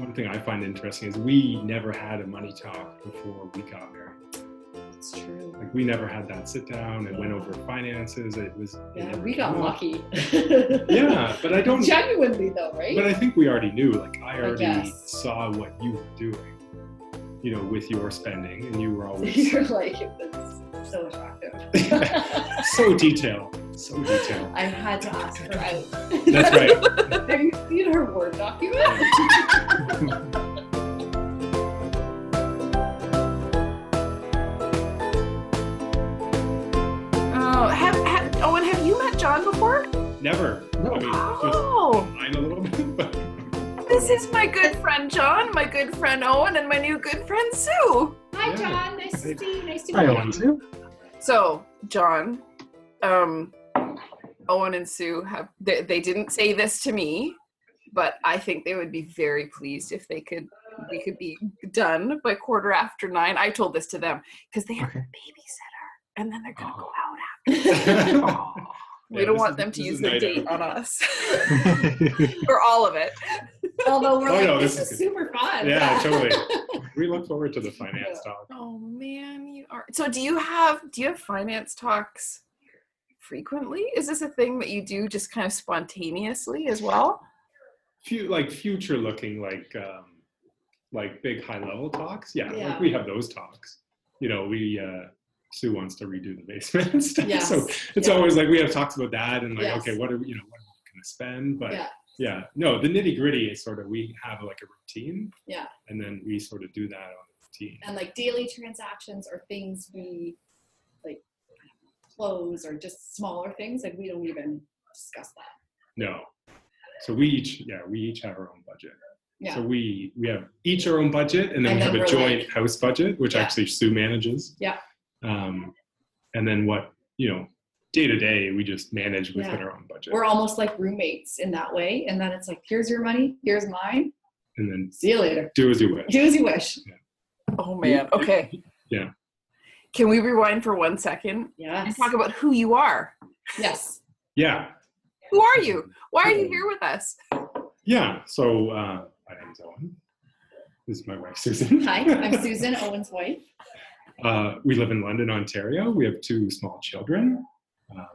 one thing I find interesting is we never had a money talk before we got married. It's true. Like we never had that sit down and went over finances. It was Yeah, we got lucky. Yeah, but I don't. Genuinely though, right? But I think we already knew. Like I already guess. saw what you were doing. You know, with your spending, and you were always You're like, it's so attractive. so detailed, so detailed. I had to ask her out. That's right. Have you seen her Word document? Oh, have, have Owen, have you met John before? Never. No. I mean, Oh, online a little bit, but this is my good friend John, my good friend Owen, and my new good friend Sue. Hi, Yeah. John. Nice to see you. Nice to Hi, meet Owen you. too. So, John, um, Owen and Sue have they, they didn't say this to me, but I think they would be very pleased if they could we could be done by quarter after nine. I told this to them because they have Okay. a babysitter, and then they're gonna oh. go Oh. out after. Oh. we Yeah, don't want is- them to use is the date out. on us or all of it. Although we're Oh, like, no, this, this is is super fun. yeah, totally. We look forward to the finance talk. Oh man, you are. So do you have do you have finance talks frequently? Is this a thing that you do just kind of spontaneously as well? Few like future looking, like um, like big high level talks. Yeah, Yeah. like we have those talks. You know, we uh, Sue wants to redo the basement and stuff. Yes. So it's Yeah. always like we have talks about that and like, Yes. okay, what are we, you know, what are we going to spend? But Yeah. yeah, no, the nitty gritty is sort of we have like a routine. Yeah. And then we sort of do that on the routine. And like daily transactions or things we close or just smaller things, like we don't even discuss that. No. So we each, yeah, we each have our own budget. Yeah. So we we have each our own budget, and then And we then have a joint like- house budget, which Yeah. actually Sue manages. Yeah. Um, and then what you know, day to day, we just manage within Yeah. our own budget, We're almost like roommates in that way. And then it's like, here's your money, here's mine. and then See you later. do as you wish. Do as you wish. Oh man. Okay. Yeah. Can we rewind for one second and talk about who you are? Yes. Yeah, Who are you? Why are you here with us? yeah. So uh, my name's Owen. This is my wife Susan. Hi, I'm Susan, Owen's wife. Uh, we live in London, Ontario. We have two small children. Um,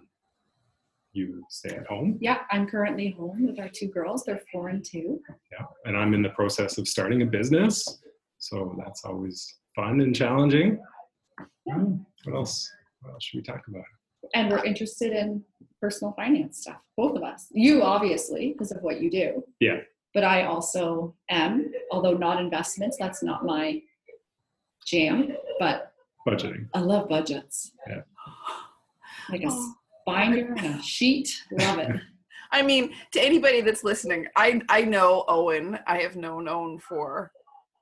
you stay at home. Yeah, I'm currently home with our two girls. They're four and two. Yeah, and I'm in the process of starting a business, so that's always fun and challenging. Yeah. What else? What else should we talk about? And we're interested in personal finance stuff, both of us. You, obviously, because of what you do. Yeah. But I also am, although not investments, that's not my jam, but Budgeting. I love budgets. Yeah. Like a Oh. binder and a sheet. Love it. I mean, to anybody that's listening, I I know Owen. I have known Owen for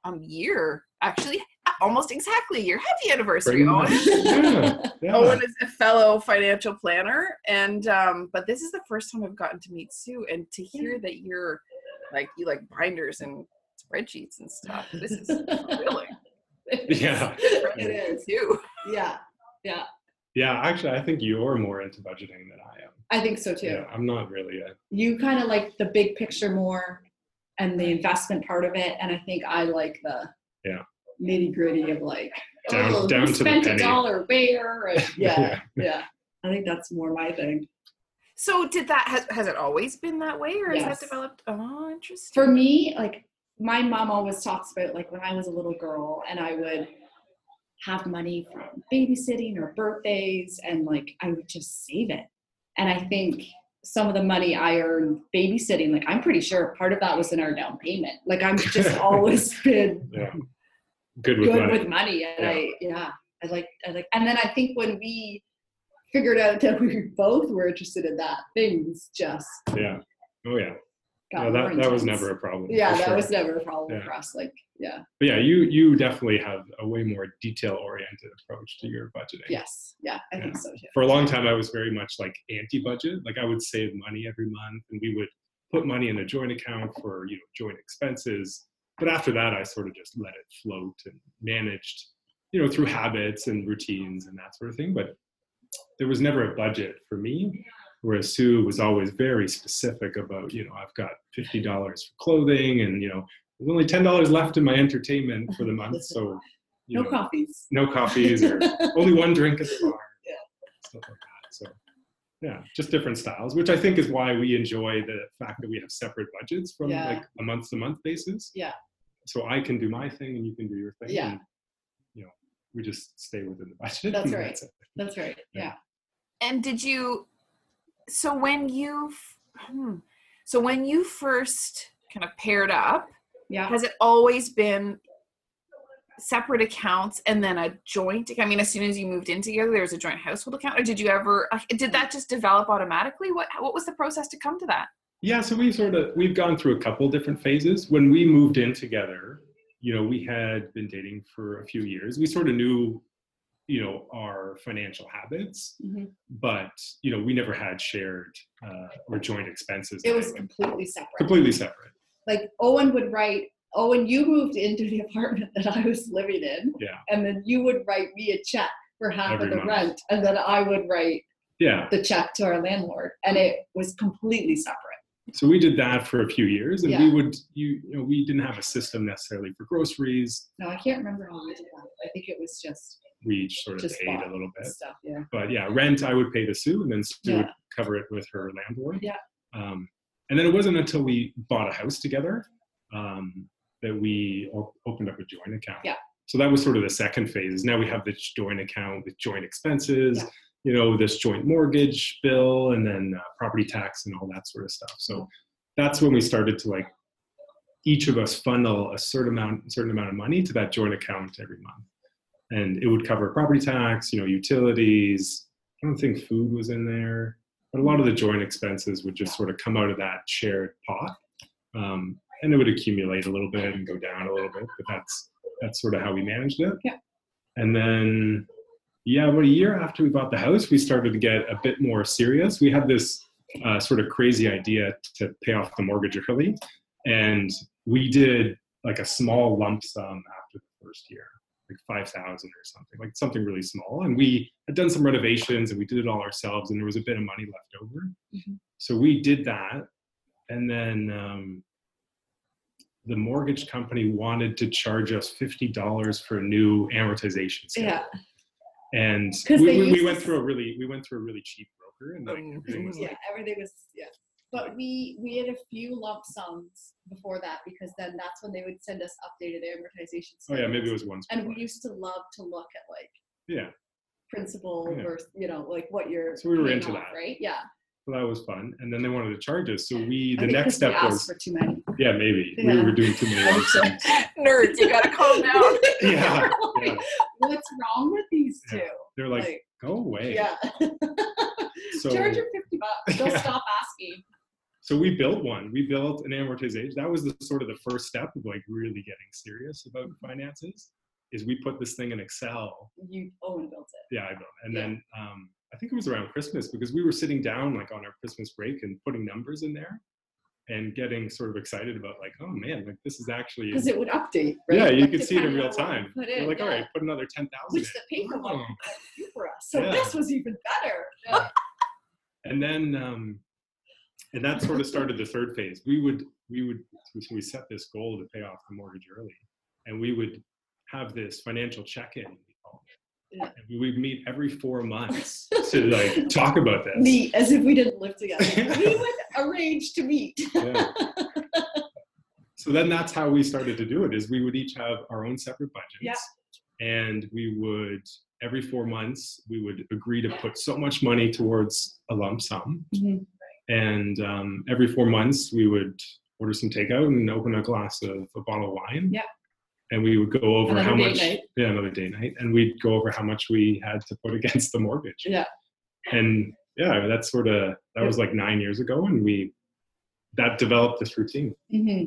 a year, actually, almost exactly your. Happy anniversary, Pretty Owen. Yeah, yeah. Owen is a fellow financial planner, and um, but this is the first time I've gotten to meet Sue, and to hear that you're like you like binders and spreadsheets and stuff. This is thrilling. Yeah. It is. Too. Yeah. Yeah. Yeah, actually, I think you're more into budgeting than I am. I think so too. Yeah, I'm not really a. You kind of like the big picture more and the investment part of it. And I think I like the Yeah. Nitty gritty of like, Down- oh, down you to the spent a dollar where? And yeah, Yeah. yeah. I think that's more my thing. So did that has has it always been that way, or has that developed? Oh, interesting. For me, like my mom always talks about like when I was a little girl and I would have money from babysitting or birthdays and like I would just save it. And I think some of the money I earned babysitting, like I'm pretty sure part of that was in our down payment. Like I'm just always been Yeah. Good with good money. with money. And Yeah. I yeah, I like I like and then I think when we figured out that we both were interested in that, things just Yeah. Oh yeah. No, that that was never a problem. Yeah, that sure. was never a problem Yeah. for us. Like, yeah. But yeah, you you definitely have a way more detail oriented approach to your budgeting. Yes. Yeah, I think so too. For a long time, I was very much like anti-budget. Like I would save money every month, and we would put money in a joint account for you know joint expenses. But after that, I sort of just let it float and managed, you know, through habits and routines and that sort of thing. But there was never a budget for me. Whereas Sue was always very specific about, you know, I've got fifty dollars for clothing, and you know, there's only ten dollars left in my entertainment for the month, so No know, coffees. no coffees or only one drink at the bar. Yeah. Stuff like that. So yeah, just different styles, which I think is why we enjoy the fact that we have separate budgets from Yeah. like a month to month basis. Yeah. So I can do my thing and you can do your thing. Yeah. And, you know, we just stay within the budget. That's right. it. That's right. Yeah. Yeah. And did you? So when you, hmm, so when you first kind of paired up, Yeah. has it always been separate accounts and then a joint? I mean, as soon as you moved in together, there was a joint household account, or did you ever? uh, Did that just develop automatically? What What was the process to come to that? Yeah, so we sort of we've gone through a couple different phases. When we moved in together, you know, we had been dating for a few years. We sort of knew, you know, our financial habits, Mhm. but you know, we never had shared uh, or joint expenses. It was completely separate. completely separate. Like Owen would write, Owen, you moved into the apartment that I was living in. Yeah. And then you would write me a check for half Every of the month. rent. And then I would write Yeah. the check to our landlord. And it was completely separate. So we did that for a few years, and we would you, you know we didn't have a system necessarily for groceries. No, I can't remember how we did that. I think it was just We each sort of paid a little bit. stuff. Yeah. but yeah, rent I would pay to Sue, and then Sue would cover it with her landlord. Yeah. Um, and then it wasn't until we bought a house together um, that we o- opened up a joint account. Yeah. So that was sort of the second phase. Now we have this joint account with joint expenses, Yeah. you know, this joint mortgage bill, and then uh, property tax and all that sort of stuff. So that's when we started to like each of us funnel a certain amount, certain amount of money to that joint account every month and it would cover property tax, you know, utilities. I don't think food was in there, but a lot of the joint expenses would just sort of come out of that shared pot, um, and it would accumulate a little bit and go down a little bit. But that's that's sort of how we managed it. Yeah. And then, yeah, about a year after we bought the house, we started to get a bit more serious. We had this uh, sort of crazy idea to pay off the mortgage early, and we did like a small lump sum after the first year like 5000 or something like something really small and we had done some renovations and we did it all ourselves and there was a bit of money left over Mhm. so we did that and then um, the mortgage company wanted to charge us $50 for a new amortization schedule Yeah. And we, we, we went through a really we went through a really cheap broker and like Mm, everything was mhm. like Yeah. Everything was, yeah. But we we had a few lump sums before that because then that's when they would send us updated amortization. oh yeah maybe it was once And we used to love to look at like yeah principal Yeah. versus you know like what you're So we were into off, that. right yeah so that was fun and then they wanted to charge us so we the next step was for too many yeah maybe we were doing too many I lump think so. sums. Nerds, you gotta calm down. yeah, yeah. what's wrong with these two Yeah. They're like, Like, go away. yeah So, charge her 50 bucks they'll Yeah. stop asking so we built one. We built an amortization. That was the sort of the first step of like really getting serious about finances. Is we put this thing in Excel. you Owen built it Yeah, I built. It. And Yeah. then um, I think it was around Christmas because we were sitting down like on our Christmas break and putting numbers in there, and getting sort of excited about like, oh man, like this is actually. because it would update right Yeah, you Like, could see it in real on what you time. put You're like, all yeah. right, put another ten thousand. which the paper one Oh. for us so Yeah. this was even better yeah. and then um, and that sort of started the third phase we would we would so we set this goal to pay off the mortgage early and we would have this financial check-in it. Yeah. we would meet every four months to like talk about this meet as if we didn't live together. we would arrange to meet. Yeah. so then that's how we started to do it is we would each have our own separate budgets Yeah. and we would every four months we would agree to put so much money towards a lump sum and um, every four months we would order some takeout and open a glass of a bottle of wine. Yeah. And we would go over Another how much. night. Yeah, another day night, and we'd go over how much we had to put against the mortgage. Yeah. And yeah, that's sort of that was like nine years ago, and we that developed this routine. hmm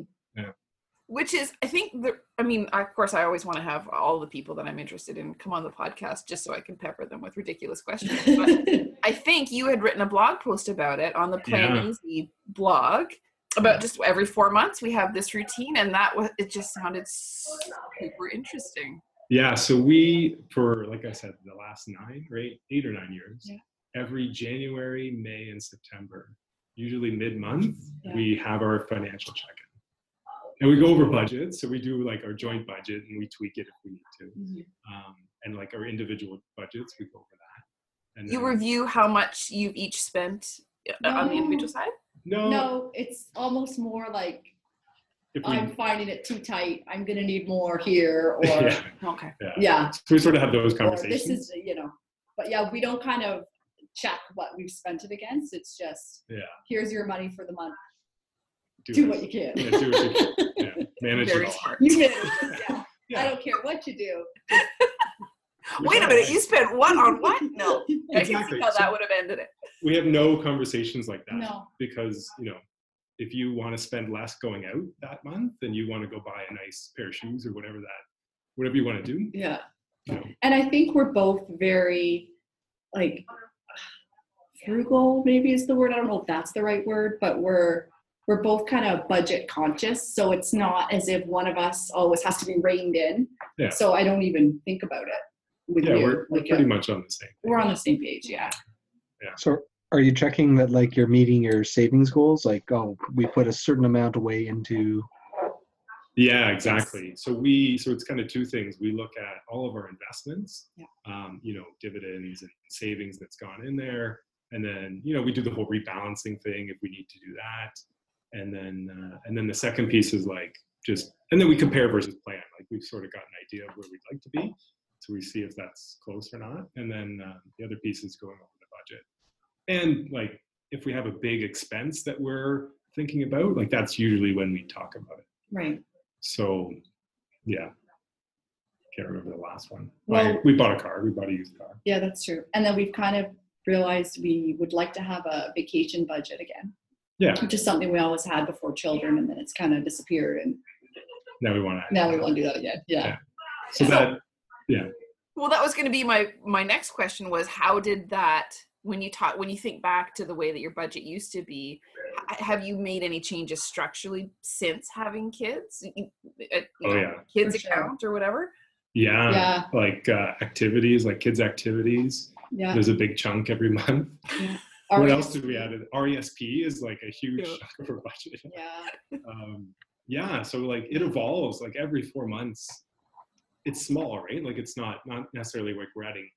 Which is, I think, the. I mean, of course, I always want to have all the people that I'm interested in come on the podcast just so I can pepper them with ridiculous questions. But I think you had written a blog post about it on the Plan Yeah. Easy blog about just every four months we have this routine, and that was it. Just sounded super interesting. Yeah. So we, for like I said, the last nine or eight, eight or nine years, Yeah. every January, May, and September, usually mid-month, Yeah. we have our financial check-in. and we go over budget. So we do like our joint budget and we tweak it if we need to. Mhm. Um, and like our individual budgets, we go over that. And You then- review how much you've each spent uh, on the individual side. No, No, it's almost more like if we, I'm finding it too tight. I'm gonna need more here, or yeah, Okay. yeah. yeah, So we sort of have those or conversations. this is you know. But yeah, we don't kind of check what we've spent it against. It's just yeah, here's your money for the month. do, Do what you can. Yeah, do what you can. Yeah, manage Very it all. smart. You manage it, yeah. I don't care what you do. Wait a minute, you spent one on what? No. I can Exactly. see how So- that would have ended it. we have no conversations like that No. because you know if you want to spend less going out that month and you want to go buy a nice pair of shoes or whatever that whatever you want to do Yeah. you know, And I think we're both very like frugal, maybe is the word. I don't know if that's the right word, but we're we're both kind of budget conscious. So it's not as if one of us always has to be reined in. Yeah. So I don't even think about it with yeah you. we're, we're Like, pretty much on the same we're on the same page, Yeah. yeah. So are you checking that like you're meeting your savings goals? Like, oh, we put a certain amount away into Yeah, exactly. So we so it's kind of two things. We look at all of our investments, Yeah. um, you know, dividends and savings that's gone in there, and then you know we do the whole rebalancing thing if we need to do that, and then uh, and then the second piece is like just and then we compare versus plan. Like we've sort of got an idea of where we'd like to be, so we see if that's close or not, and then uh, the other piece is going over the budget, and like if we have a big expense that we're thinking about, like that's usually when we talk about it. Right. So, yeah, can't remember the last one. Well- we bought a car. We bought a used car. Yeah, that's true. And then we've kind of realized we would like to have a vacation budget again, Yeah. which is something we always had before children, and then it's kind of disappeared. And Now we want to. now we want to do that again. Yeah. Yeah. So that Yeah well, that was going to be my my next question was how did that when you talk when you think back to the way that your budget used to be have you made any changes structurally since having kids You- uh, you Oh, know, yeah. kids For sure. account or whatever yeah, Yeah. like uh, activities, like kids activities. Yeah. There's a big chunk every month. what RESP. else did we add? RESP is like a huge Yeah. chunk of our budget. Yeah. Um, yeah. So like it evolves like every four months. It's small, right? Like it's not not necessarily like we're adding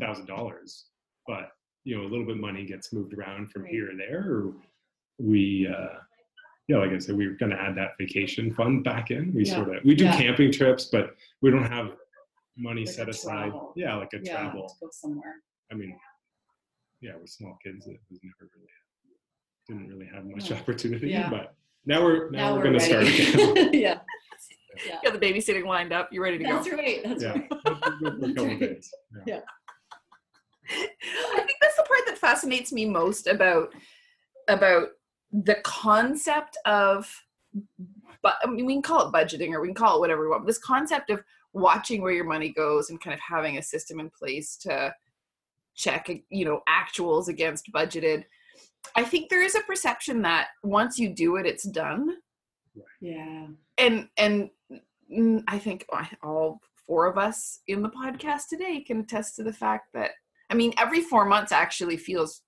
thousand dollars, but you know a little bit of money gets moved around from here and there. Or we, uh, yeah, like I said, we are going to add that vacation fund back in. We Yeah. sort of we do Yeah. camping trips, but we don't have money Like set aside. travel. Yeah, like a Yeah. travel. To go somewhere. I mean, yeah, with small kids, it was never really didn't really have much opportunity. Yeah. But now we're now, we're, we're going to start again. ready. Yeah. you got the babysitting lined up you're ready to go That's right. That's yeah, right. We'll go for a That's right. days. Yeah. I think that's the part that fascinates me most about about the concept of but I mean we can call it budgeting or we can call it whatever we want. But this concept of watching where your money goes and kind of having a system in place to check you know actuals against budgeted. I think there is a perception that once you do it, it's done. Yeah. And and Mm, I think all four of us in the podcast today can attest to the fact that I mean every four months actually feels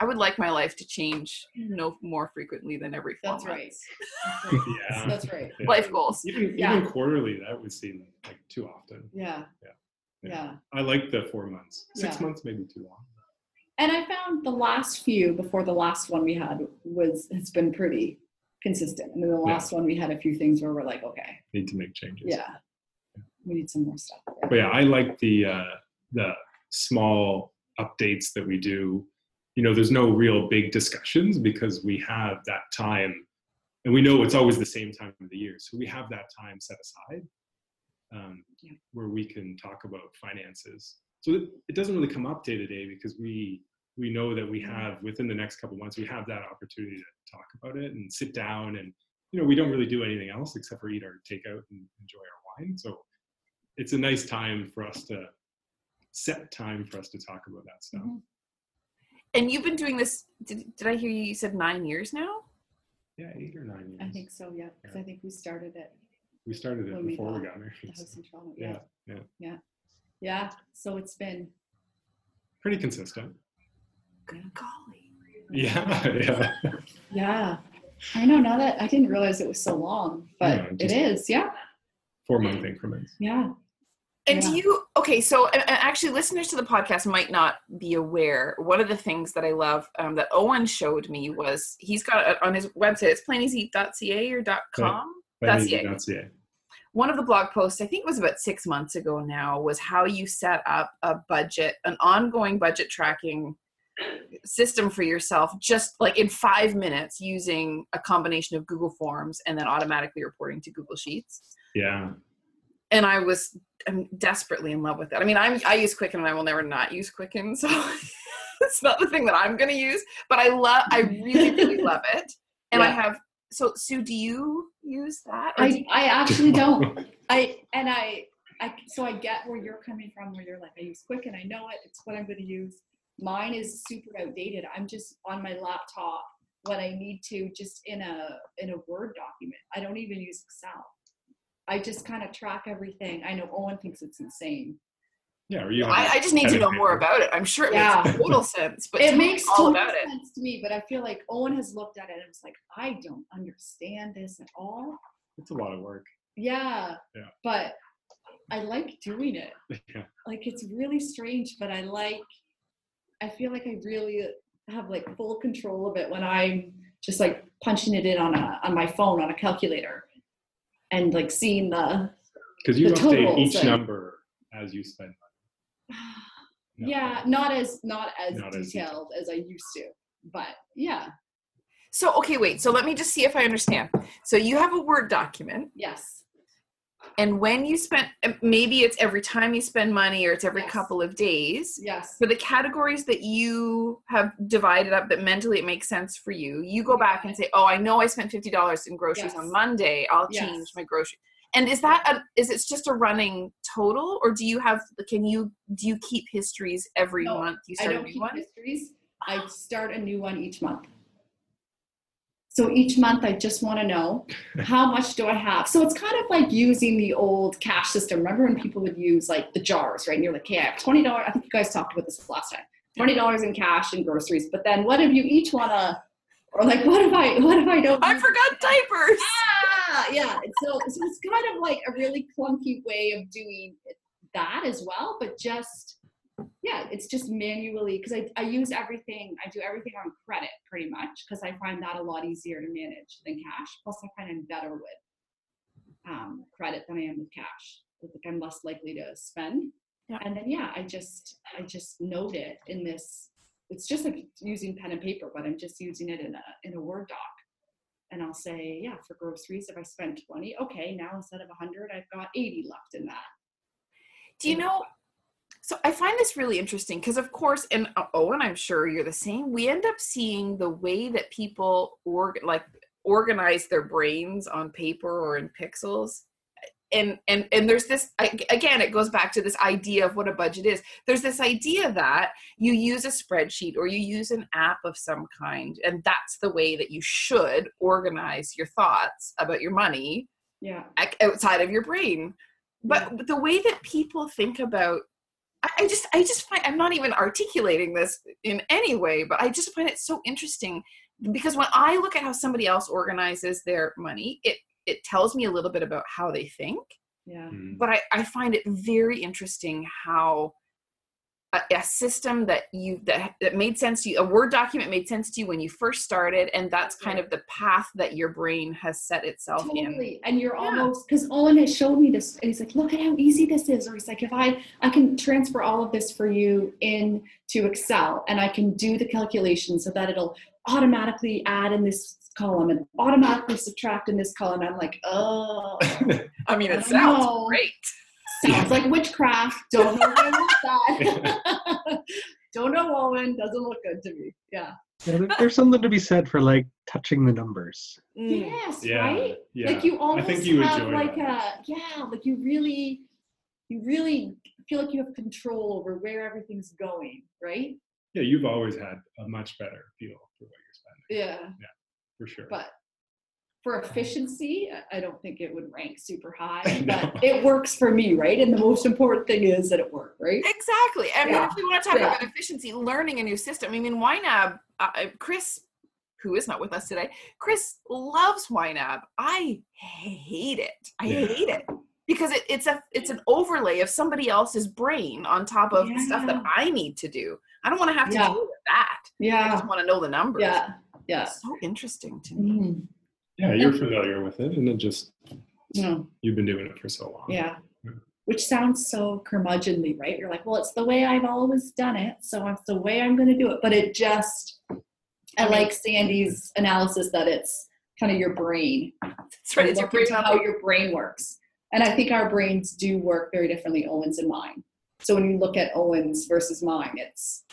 I would like my life to change no more frequently than every four That's right. months. That's right. Yeah. That's right. Yeah. Life goals. Even Yeah. even quarterly, that would seem like too often. Yeah. Yeah. Yeah. I like the four months. Six Yeah. months maybe too long. And I found the last few before the last one we had was has been pretty consistent. And then the Yeah. last one we had a few things where we're like, okay, Need to make changes. yeah, we need some more stuff. But yeah, I like the uh, the small updates that we do. You know, there's no real big discussions because we have that time, and we know it's always the same time of the year. So we have that time set aside um, Yeah. where we can talk about finances. So it, it doesn't really come up day to day because we we know that we have within the next couple months we have that opportunity to talk about it and sit down and you know we don't really do anything else except for eat our takeout and enjoy our wine. So it's a nice time for us to set time for us to talk about that stuff. Mhm. And you've been doing this did, did I hear you, you said nine years now? Yeah, eight or nine years. I think so, yeah, because I think we started it we started it when before we got married. the house in Toronto. Yeah, Yeah. yeah, Yeah. Yeah. So it's been pretty consistent. Good golly. Yeah, yeah. yeah. I know now that I didn't realize it was so long, but Yeah, it just- is. Yeah. Four month increments. Yeah. And Yeah. do you okay? So and- and actually, listeners to the podcast might not be aware. One of the things that I love um, that Owen showed me was he's got it on his website. It's planeasy.ca or .com. That's it. Planeasy.ca. One of the blog posts, I think it was about six months ago now, was how you set up a budget, an ongoing budget tracking system for yourself, just like in five minutes, using a combination of Google Forms and then automatically reporting to Google Sheets Yeah. and I was I'm desperately in love with it. I mean, I'm I use Quicken and I will never not use Quicken, so it's not the thing that I'm going to use. But I love, I really, really love it, and I have. So, Sue, do you use that? I, you- I actually don't. I and I I so I get where you're coming from where you're like I use Quicken, and I know it it's what I'm going to use mine is super outdated I'm just on my laptop when I need to just in a in a word document I don't even use Excel I just kind of track everything I know Owen thinks it's insane Yeah. Or you have I, I just need to know and more about it. I'm sure it Yeah. makes total sense. But it makes all total about it. sense to me but I feel like Owen has looked at it and was like I don't understand this at all It's a lot of work. yeah Yeah. but I like doing it Yeah. like it's really strange but i like i feel like i really have like full control of it when i'm just like punching it in on a on my phone on a calculator and like seeing the Because you The update totals each and- number as you spend money. No. yeah not as not as Not as detailed as i used to but yeah So, okay, wait. So let me just see if I understand. So you have a Word document, yes and when you spend, maybe it's every time you spend money, or it's every Yes. couple of days. yes. for the categories that you have divided up that mentally it makes sense for you you go back and say oh i know i spent $50 in groceries on monday. I'll Yes. change my grocery. And is that a, is it just a running total or do you have can you do you keep histories every No, month? You i start a don't new keep one? histories. I start a new one each month so each month i just want to know how much do i have? So it's kind of like using the old cash system. Remember when people would use like the jars right? And you're like okay i have $20 i think you guys talked about this last time. $20 in cash and groceries but then what if you each want to or like what if i what if i don't i forgot diapers. Ah, yeah. So, so it's kind of like a really clunky way of doing that as well but just yeah it's just manually because I, I use everything i do everything on credit pretty much because i find that a lot easier to manage than cash plus i find i'm better with um, credit than i am with cash think i'm less likely to spend Yeah. and then yeah i just i just note it in this it's just like using pen and paper but i'm just using it in a in a word doc and I'll say, yeah, for groceries, if I spent 20, okay, now instead of 100, I've got 80 left in that. do you know so i find this really interesting because of course and uh, oh and i'm sure you're the same we end up seeing the way that people org like organize their brains on paper or in pixels and and and there's this I, again it goes back to this idea of what a budget is. There's this idea that you use a spreadsheet or you use an app of some kind and that's the way that you should organize your thoughts about your money Yeah. outside of your brain. But but the way that people think about I, I just i just find i'm not even articulating this in any way but i just find it so interesting because when i look at how somebody else organizes their money it it tells me a little bit about how they think Yeah. Mm. but i, I find it very interesting how a, a system that you that, that made sense to you a word document made sense to you when you first started and that's kind of the path that your brain has set itself in Totally. And you're Yeah. almost, because Owen has showed me this, and he's like, look at how easy this is. Or he's like, if I, I can transfer all of this for you in to Excel and I can do the calculation so that it'll automatically add in this column and automatically subtract in this column. I'm like, oh, i mean it don't sounds know. great sounds like witchcraft. Don't know if I want that. Don't know Owen. Doesn't look good to me. Yeah. Yeah, there's something to be said for like touching the numbers. Mm. Yes, yeah. right? Yeah. Like you almost think you have like that. a yeah, like you really you really feel like you have control over where everything's going, right? yeah, you've always had a much better feel for what you're spending, Yeah. Yeah. for sure. But for efficiency, I- I don't think it would rank super high, No. but it works for me, right? And the most important thing is that it worked, right? Exactly. I mean, Yeah. if we want to talk Yeah. about efficiency, learning a new system. I mean, YNAB, uh, Chris who is not with us today. Chris loves YNAB. I hate it. I Yeah. hate it because it, it's a it's an overlay of somebody else's brain on top of the stuff that I need to do. I don't want to have to Yeah. deal with that. Yeah, I Yeah. just want to know the numbers. Yeah. Yeah. It's so interesting to me. Mhm. Yeah, you're familiar with it, and it just No. you've been doing it for so long. Yeah. Yeah. Which sounds so curmudgeonly, right? You're like, well, it's the way I've always done it, so it's the way I'm going to do it. But it just, I like Sandy's analysis that it's kind of your brain. That's right. It's your brain how your brain works. And I think our brains do work very differently, Owen's and mine. So when you look at Owen's versus mine, it's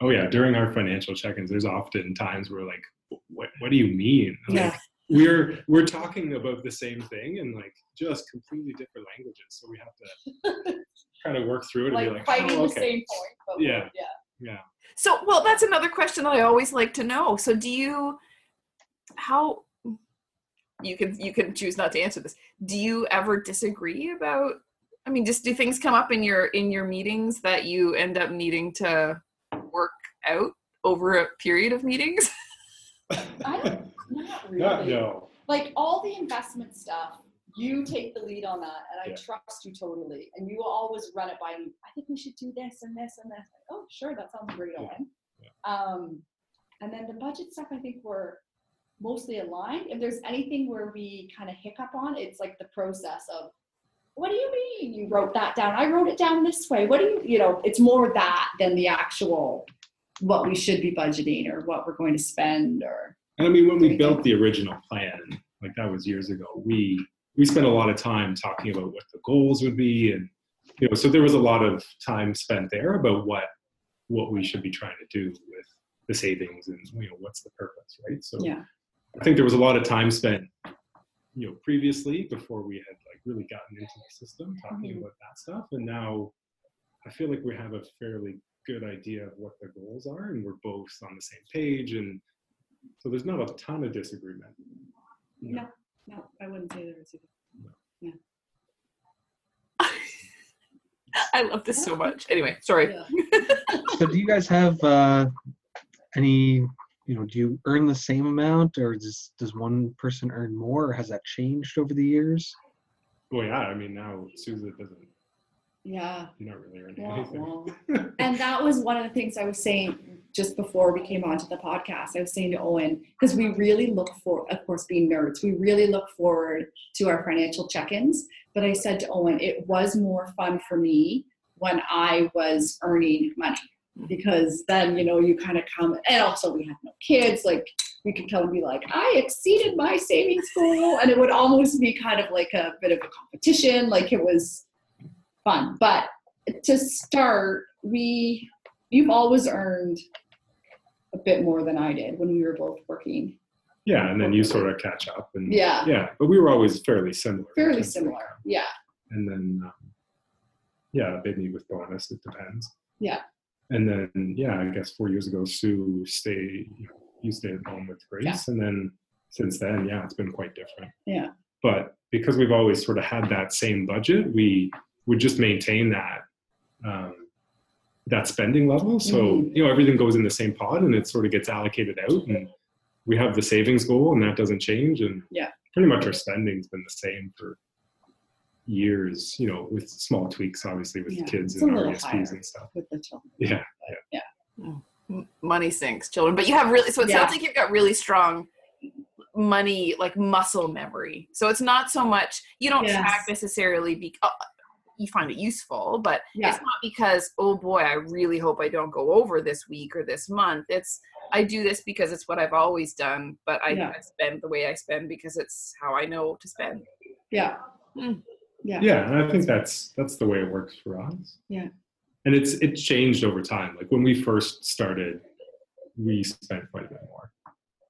Oh yeah, during our financial check-ins, there's often times where like, what what do you mean? Like, yeah, we're we're talking about the same thing in like just completely different languages. So we have to kind of work through it and like, be like, fighting oh, the same point. But Yeah. yeah. Yeah. So, well, that's another question that I always like to know. So, do you how you can you can choose not to answer this. Do you ever disagree about I mean, just do things come up in your in your meetings that you end up needing to work out over a period of meetings? I don't, not really. Not, no. like all the investment stuff, you take the lead on that, and I Yeah. trust you totally. And you always run it by me. I think we should do this and this and this. Like, oh, sure, that sounds great, Yeah. Owen. Um, and then the budget stuff, I think we're mostly aligned. If there's anything where we kind of hiccup on, it's like the process of, what do you mean you wrote that down? I wrote it down this way. What do you, you know, it's more that than the actual what we should be budgeting or what we're going to spend or And I mean, when we built the original plan, like that was years ago, we we spent a lot of time talking about what the goals would be, and you know, so there was a lot of time spent there about what what we should be trying to do with the savings and you know what's the purpose, right? So yeah. I think there was a lot of time spent, you know, previously before we had like really gotten into the system talking Mhm. about that stuff, and now I feel like we have a fairly good idea of what the goals are, and we're both on the same page, and so there's not a ton of disagreement. you know. No, no, I wouldn't say there is either. I love this so much. Anyway, sorry. Yeah. So do you guys have uh, any? You know, do you earn the same amount, or does does one person earn more, or has that changed over the years? Well, yeah, I mean now Susan doesn't. Yeah. You're not really earning Wah, anything. wah. and that was one of the things I was saying just before we came onto the podcast. I was saying to Owen, because we really look for, of course, being nerds, we really look forward to our financial check ins. But I said to Owen, it was more fun for me when I was earning money because then, you know, you kind of come, and also we have no kids. Like, we could come and be like, I exceeded my savings goal. And it would almost be kind of like a bit of a competition. Like, it was fun. But to start, we you've always earned a bit more than I did when we were both working. Yeah, and then you sort of catch up, and Yeah, yeah, but we were always fairly similar. fairly similar. Yeah, and then um, yeah, maybe with bonus, it depends. Yeah. And then yeah, I guess four years ago, Sue stayed. You, know, you stayed at home with Grace, Yeah. and then since then, yeah, it's been quite different. Yeah. But because we've always sort of had that same budget, we would just maintain that um, that spending level. So Mhm. you know, everything goes in the same pot, and it sort of gets allocated out, and we have the savings goal, and that doesn't change. And Yeah. pretty much our spending's been the same for years. You know, with small tweaks, obviously, with Yeah, kids it's and little RESPs and stuff. with the children. Yeah, M- money sinks children but you have really so it Yeah. sounds like you've got really strong money like muscle memory so it's not so much you don't Yes. track necessarily be uh, you find it useful but Yeah, it's not because oh boy i really hope i don't go over this week or this month it's i do this because it's what i've always done but i, Yeah. I spend the way i spend because it's how i know to spend yeah, Mm. yeah, yeah, and I think that's that's the way it works for us. Yeah. and it's it changed over time. Like when we first started, we spent quite a bit more,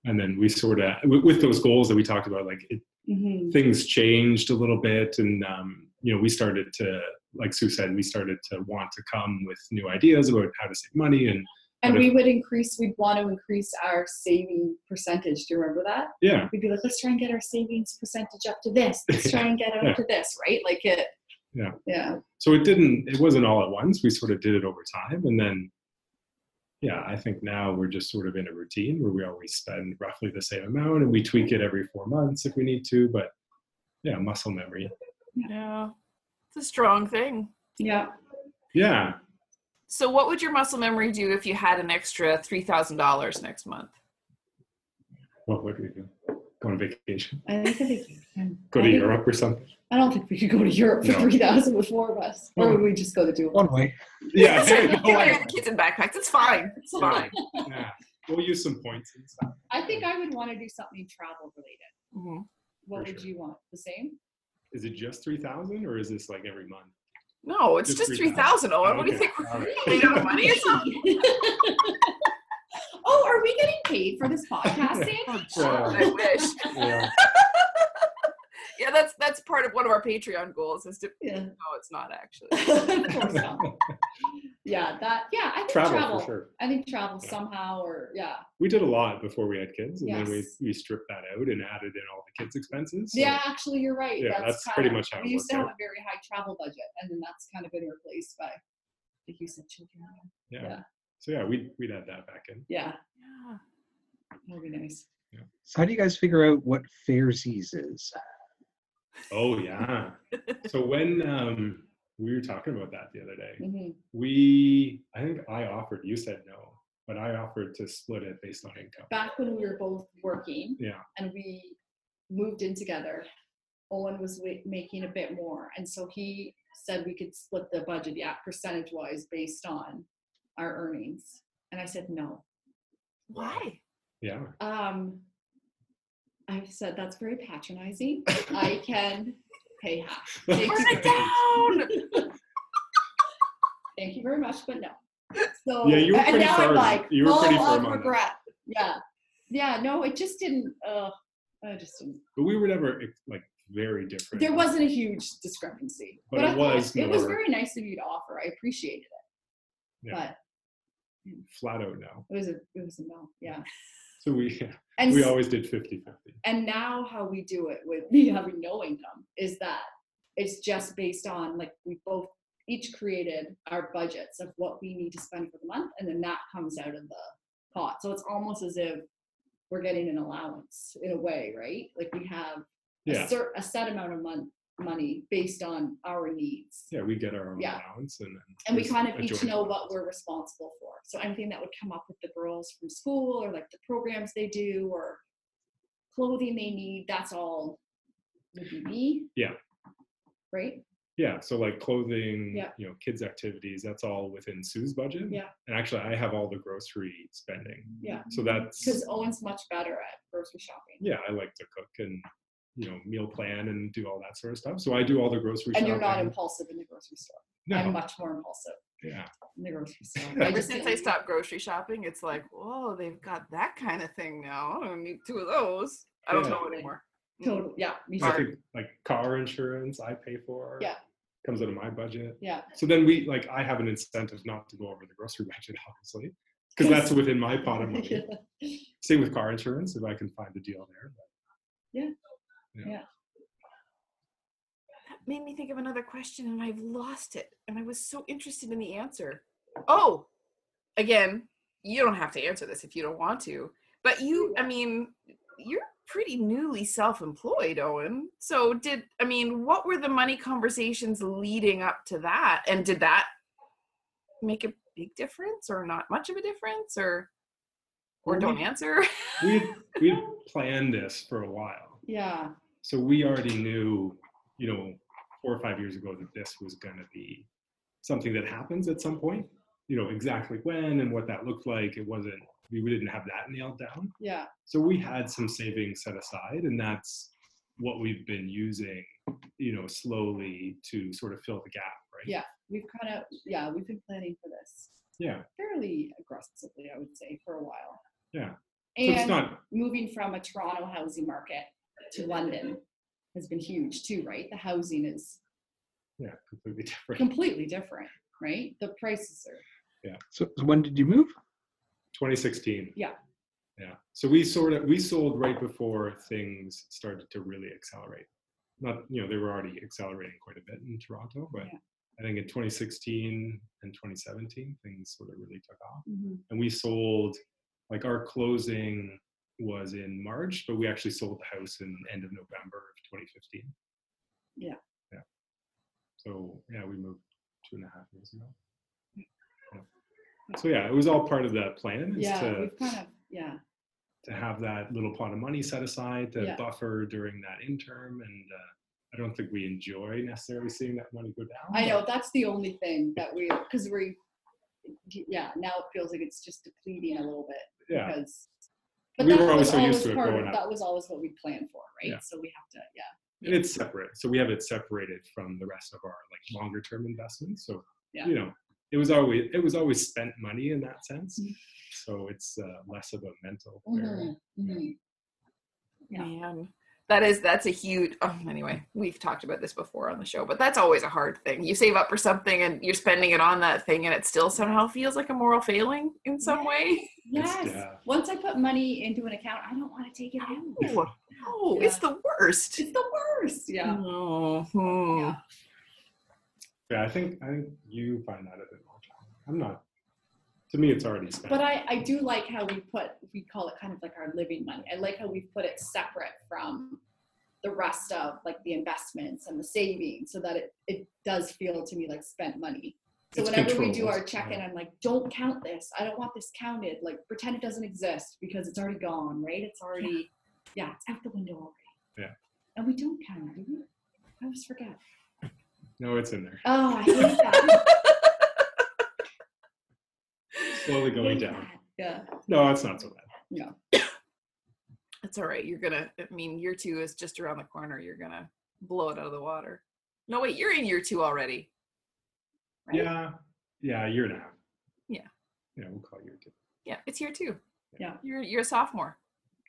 and then we sort of with, with those goals that we talked about, like it, hmm things changed a little bit, and um, you know we started to, like Sue said, we started to want to come with new ideas about how to save money, and And we would increase. We'd want to increase our saving percentage. Do you remember that? yeah, We'd be like, let's try and get our savings percentage up to this. Let's try and get it Yeah. up to this, right? Like it. Yeah. Yeah. so it didn't it wasn't all at once we sort of did it over time and then yeah, I think now we're just sort of in a routine where we always spend roughly the same amount and we tweak it every four months if we need to. But yeah, muscle memory. Yeah. It's a strong thing. Yeah. Yeah. So what would your muscle memory do if you had an extra $3,000 next month? What would we do? Go on vacation? I think a vacation. Go I to think- Europe or something? I don't think we could go to Europe for No. three thousand with four of us, or would we just go to do One way. Yeah. Give no, I- the kids in backpacks. It's fine. It's fine. yeah. We'll use some points and stuff. I think I would want to do something travel related. Mhm. What For would sure. you want? The same? Is it just 3000 or is this like every month? No, it's Just just 3,000. 3000 Owen. What do you think? We're All right. made out of money or something? oh, are we getting paid for this podcast, Sandy? Yeah. Oh, I wish. Yeah. Yeah, that's that's part of one of our Patreon goals is to Yeah. no, it's not actually. of course not. Yeah, that. Yeah, I think Travel, travel. for sure. I think travel Yeah. somehow, or yeah, We did a lot before we had kids, and then we, we stripped that out and added in all the kids' expenses. so- yeah. Actually, you're right. Yeah, that's, that's pretty of, much how it we used to worked have a very high travel budget, and then that's kind of been replaced by, the you said, children. yeah. yeah. So yeah, we'd we'd add that back in. Yeah, Yeah. that would be nice. Yeah. So how do you guys figure out what Fairsies is? Oh yeah. so when um, we were talking about that the other day, hmm we I think I offered. You said no, but I offered to split it based on income. Back when we were both working, Yeah. and we moved in together, Owen was wa- making a bit more, and so he said we could split the budget, yeah, percentage wise based on our earnings, and I said no. Why? Yeah. Um, I said that's very patronizing. I can pay half. You it very- down. Thank you very much, but no. So Yeah, you were and pretty now firm. I'm like, You were pretty of firm on that. regret. Yeah, yeah. No, it just didn't. Uh, I just didn't. But we were never like very different. There wasn't a huge discrepancy, But I it thought was it was very nice of you to offer. I appreciated it, Yeah. but flat out no. it was a it was a no. Yeah, So we and we always did 50-50. and now how we do it with me having no income is that it's just based on like we both each created our budgets of what we need to spend for the month and then that comes out of the pot so it's almost as if we're getting an allowance in a way right like we have Yeah. a, cer- a set amount of mon- money based on our needs Yeah, we get our own Yeah. allowance and then and we there's kind of a each joint know allowance. what we're responsible for. So anything that would come up with the girls from school or like the programs they do or clothing they need, that's all would be me. Yeah. Right? Yeah, so like clothing, Yeah. you know, kids activities, that's all within Sue's budget. Yeah. And actually I have all the grocery spending. Yeah. So that's Because Owen's much better at grocery shopping. yeah, I like to cook and you know, meal plan and do all that sort of stuff. So I do all the grocery And you're not impulsive in the grocery store. no. I'm much more impulsive yeah. in the grocery store. Ever just since I stopped grocery shopping, it's like, whoa, they've got that kind of thing now. I don't need two of those. I don't Yeah. know anymore. Mm. Totally. Yeah. Me I think like car insurance I pay for. Yeah. Comes out of my budget. Yeah. So then we like I have an incentive not to go over the grocery budget, obviously. Because that's within my pot of money. Same with car insurance, if I can find a deal there. That made me think of another question and I've lost it. And I was so interested in the answer. Oh, again, you don't have to answer this if you don't want to. But you, I mean, you're pretty newly self employed, Owen. So, did, I mean, what were the money conversations leading up to that? And did that make a big difference or not much of a difference or, or Well, don't we- answer? we we planned this for a while. yeah. So we already knew, you know, four or five years ago that this was going to be something that happens at some point. You know, exactly when and what that looked like. It wasn't, we didn't have that nailed down. Yeah. So we had some savings set aside, and that's what we've been using, you know, slowly to sort of fill the gap, right? Yeah. We've kind of, yeah, we've been planning for this Yeah. fairly aggressively, I would say, for a while. Yeah. So And it's not, moving from a Toronto housing market to London has been huge too, right? The housing is yeah, completely different. completely different, right? The prices are So, so when did you move? 2016. Yeah. Yeah. So we sort of we sold right before things started to really accelerate. Not you know they were already accelerating quite a bit in Toronto, but Yeah. I think in 2016 and 2017, things sort of really took off. Mhm. And we sold, like our closing was in March, but we actually sold the house in end of November of 2015. Yeah. Yeah. So yeah, we moved two and a half years ago. Yeah. So yeah, it was all part of that plan is Yeah, to, we've kind of yeah. to have that little pot of money set aside to Yeah. buffer during that interim. And uh, I don't think we enjoy necessarily seeing that money go down. I know that's the only thing that we because we yeah now it feels like it's just depleting a little bit Yeah. because. We were that always was so used to it growing up. That was always what we planned for, right? Yeah. So we have to, yeah. and it's separate. So we have it separated from the rest of our like longer term investments. So Yeah. you know, it was always it was always spent money in that sense. Mhm. So it's uh, less of a mental. barrier. Mhm, mhm. Yeah. Man, that is that's a huge. Oh, anyway, we've talked about this before on the show, but that's always a hard thing. You save up for something and you're spending it on that thing, and it still somehow feels like a moral failing in some way. Yes. yeah. Once I put money into an account, I don't want to take it out. Oh, oh, it's the worst. It's the worst. Yeah. Oh, hmm. Yeah. Yeah, I think I think you find that a bit more challenging. I'm not. To me, it's already spent. But I, I do like how we put, we call it kind of like our living money. I like how we put it separate from the rest of like the investments and the savings so that it, it does feel to me like spent money. So It's whenever we do our check-in, yeah. I'm like, don't count this. I don't want this counted. Like pretend it doesn't exist because it's already gone, right? It's already, yeah, it's out the window already. Yeah. And we don't count it, do we? I always forget. no, it's in there, Oh, I hate that. slowly going down. Yeah. No, it's not so bad. Yeah. It's all right. You're gonna. I mean, year two is just around the corner. You're gonna blow it out of the water. No, wait. You're in year two already. Right? Yeah, yeah, a year and a half. Yeah. Yeah, we'll call it year two. Yeah, it's year two. Yeah. You're you're a sophomore.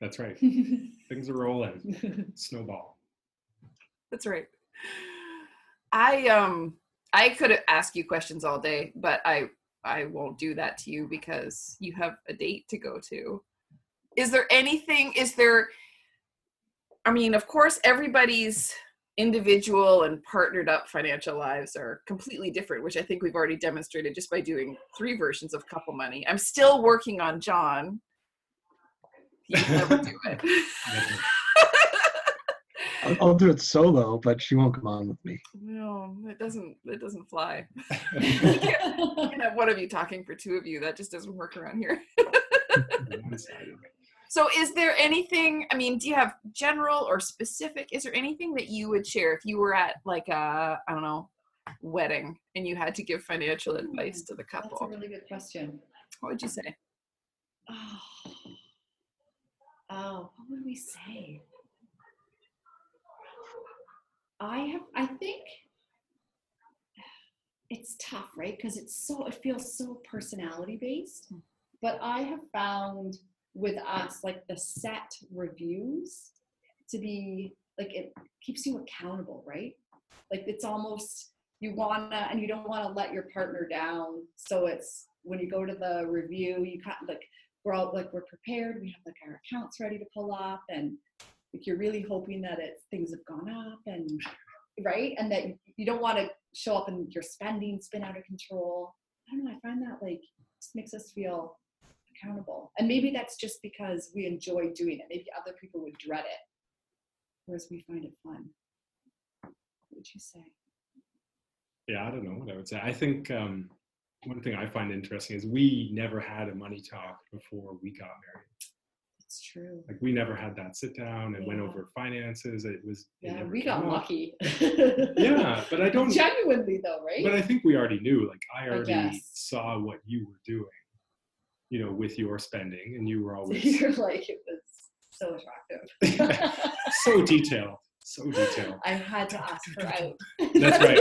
That's right. Things are rolling. Snowball. That's right. I um I could ask you questions all day, but I I won't do that to you because you have a date to go to. Is there anything is there I mean, of course everybody's individual and partnered up financial lives are completely different, which I think we've already demonstrated just by doing three versions of couple money. I'm still working on John. He never do it. I'll, I'll do it solo, but she won't come on with me. No, it doesn't. It doesn't fly. You can have one of you talking for two of you. That just doesn't work around here. So, is there anything? I mean, do you have general or specific? Is there anything that you would share if you were at like a I don't know wedding and you had to give financial hmm, advice to the couple? That's a really good question. What would you say? Oh, oh, what would we say? I have, I think it's tough, right? Because it's so, it feels so personality based. Hmm. But I have found with us, like the set reviews to be like, it keeps you accountable, right? Like it's almost, you wanna, and you don't wanna let your partner down. So it's, when you go to the review, you kind of like, we're all like we're prepared we have like our accounts ready to pull up and like you're really hoping that it things have gone up and right? And that you don't want to show up and your spending spin out of control. I don't know i find that like just makes us feel accountable. And maybe that's just because we enjoy doing it. Maybe other people would dread it. Whereas we find it fun. What would you say? Yeah, I don't know what I would say. I think um, one thing I find interesting is we never had a money talk before we got married. It's true Like we never had that sit down and went over finances. It was yeah never we got lucky Yeah, but I don't. genuinely though right But I think we already knew. Like I I already guess. saw what you were doing. You know, with your spending, and you were always you're like, it was so attractive. so detailed, so detailed. I had to ask her out. That's right.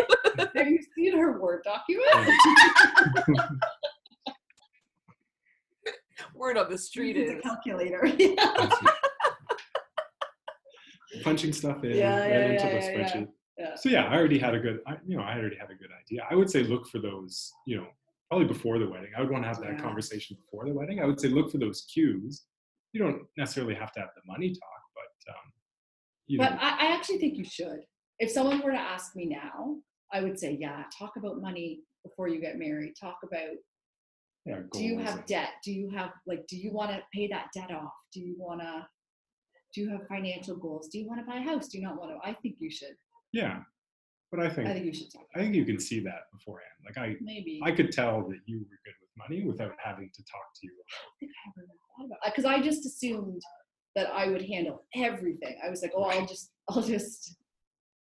Have you seen her Word document? Yeah. Word on the street It's a calculator. That's. Punching stuff in Yeah, right yeah, into yeah, the yeah, yeah. spreadsheet. Yeah. So yeah, I already had a good, I, you know, I already had a good idea. I would say look for those, you know, probably before the wedding. I would want to have that Yeah. conversation before the wedding. I would say look for those cues. You don't necessarily have to have the money talk, but um, you But know, I, I actually think you should. If someone were to ask me now, I would say, yeah, talk about money before you get married. Talk about yeah, do you have debt? Do you have like do you want to pay that debt off? Do you want to do you have financial goals? Do you want to buy a house? Do you not want to? I think you should. Yeah, but I think I think you should talk. I think you can see that beforehand. Like I Maybe. I could tell that you were good with money without having to talk to you. because I just assumed that I would handle everything. I was like, oh, I'll just, I'll just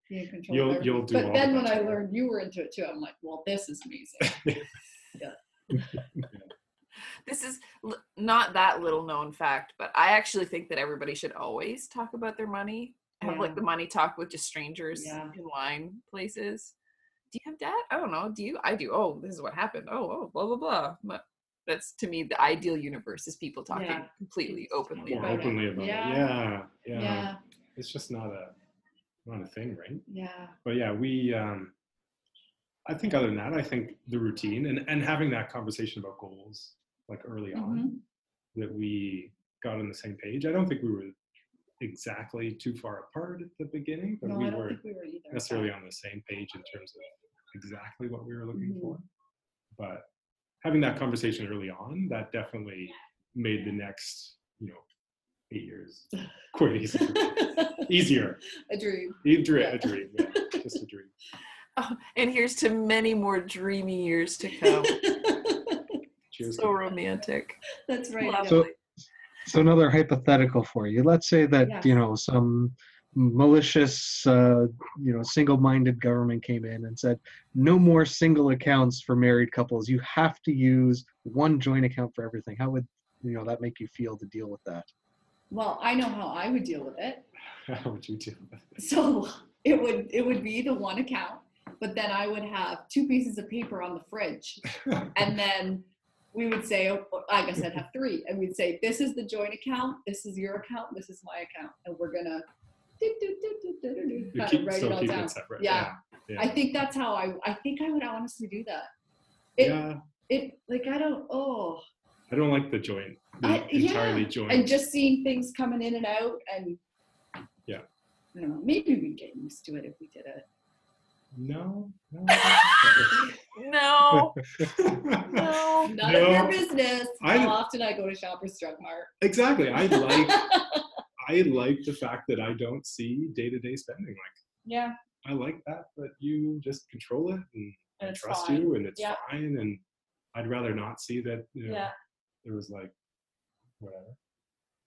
be in control. You'll- you'll do But then when I learned you were into it too, I'm like, well, this is amazing. This is l- not that little known fact, but I actually think that everybody should always talk about their money. Have Yeah. like the money talk with just strangers Yeah. in wine places. Do you have debt? I don't know. Do you? I do. Oh, this is what happened. Oh, oh, blah blah blah. But that's to me the ideal universe is people talking Yeah. completely openly More about about it. it. openly about Yeah. it. Yeah, yeah. Yeah, It's just not a not a thing, right? yeah, But yeah, we um I think other than that, I think the routine and, and having that conversation about goals like early on Mhm. that we got on the same page. I don't think we were exactly too far apart at the beginning, but No, we I don't were think we were either. necessarily on the same page in terms of exactly what we were looking Mhm. for. But having that conversation early on, that definitely made the next, you know, eight years quite easier. easier. a dream. A dream, Yeah. a dream, yeah, just a dream. Oh, and here's to many more dreamy years to come. Cheers. so romantic. That's right. Lovely. So- So another hypothetical for you. Let's say that Yeah. you know some malicious, uh, you know, single-minded government came in and said, no more single accounts for married couples. You have to use one joint account for everything. How would you know that make you feel to deal with that? well, I know how I would deal with it. How would you deal with it? So it would it would be the one account, but then I would have two pieces of paper on the fridge, and then we would say, oh, oh I guess I'd have three, and we'd say, this is the joint account, this is your account, this is my account, and we're kind of write it all down. it. Yeah. Yeah. I think that's how I I think I would honestly do that. It yeah. it like I don't oh I don't like the joint, the I- yeah, entirely joint. and just seeing things coming in and out and Yeah. I don't know. Maybe we'd get used to it if we did it. No, no. I No, don't no. Of your business. I- How often I go to Shoppers Drug Mart. exactly. I like I like the fact that I don't see day to day spending. Like yeah, I like that, but you just control it and and I trust fine. you and it's Yeah. fine. And I'd rather not see that you know, Yeah, there was like whatever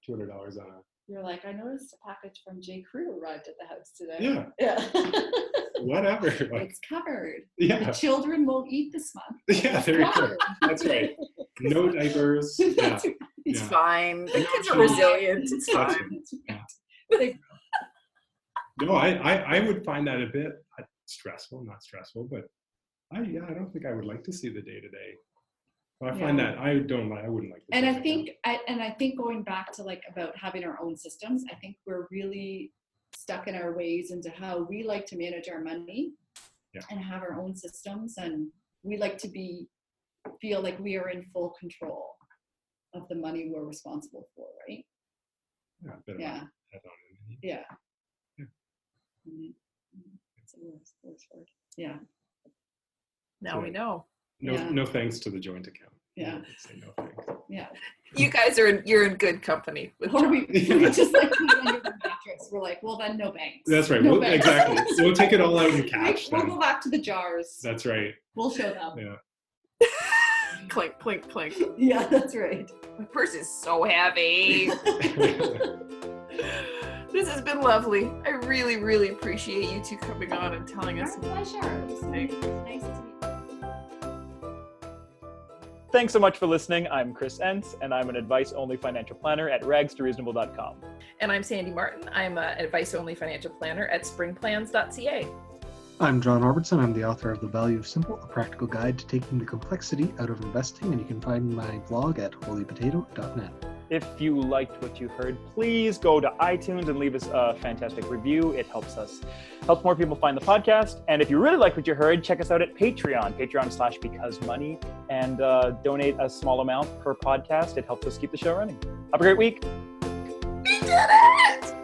two hundred dollars on a you're like, I noticed a package from J. Crew arrived at the house today. yeah Yeah. whatever. Like it's covered. yeah The children won't eat this month. yeah there you go. That's right. No diapers. Yeah. It's Yeah. fine. The kids are resilient. It's That's fine. right. That's right. No, I, I I would find that a bit uh, stressful. Not stressful, but I yeah I don't think I would like to see the day to day. I find Yeah. that I don't like I wouldn't like. and I think I, and I think going back to like about having our own systems, I think we're really stuck in our ways into how we like to manage our money Yeah. and have our own systems and we like to be feel like we are in full control of the money we're responsible for, right? account. Yeah, a bit of a Yeah. Yeah. Yeah. Mhm. It's a worse, worse word. Yeah. Now we know. No Yeah. no thanks to the joint account. Yeah. Say no thanks. Yeah. You guys are in, you're in good company with Or we, we just like put it under the mattress. We're like, well then no banks. That's right. No We'll, banks. exactly. So we'll take it all out in We- cash We'll then. go back to the jars. That's right. We'll show them. Yeah. clink, clink, clink. Yeah, that's right. My purse is so heavy. this has been lovely. I really, really appreciate you two coming on and telling us. Our pleasure. It was nice to meet you. Thanks so much for listening. I'm Chris Enns, and I'm an advice only financial planner at ragstoreasonable.com. And I'm Sandi Martin. I'm an advice only financial planner at springplans.ca. I'm John Robertson. I'm the author of The Value of Simple, a practical guide to taking the complexity out of investing, and you can find my blog at holypotato.net. If you liked what you heard, please go to iTunes and leave us a fantastic review. It helps us, helps more people find the podcast. And if you really like what you heard, check us out at Patreon, Patreon slash Because Money, and uh, donate a small amount per podcast. It helps us keep the show running. Have a great week. We did it!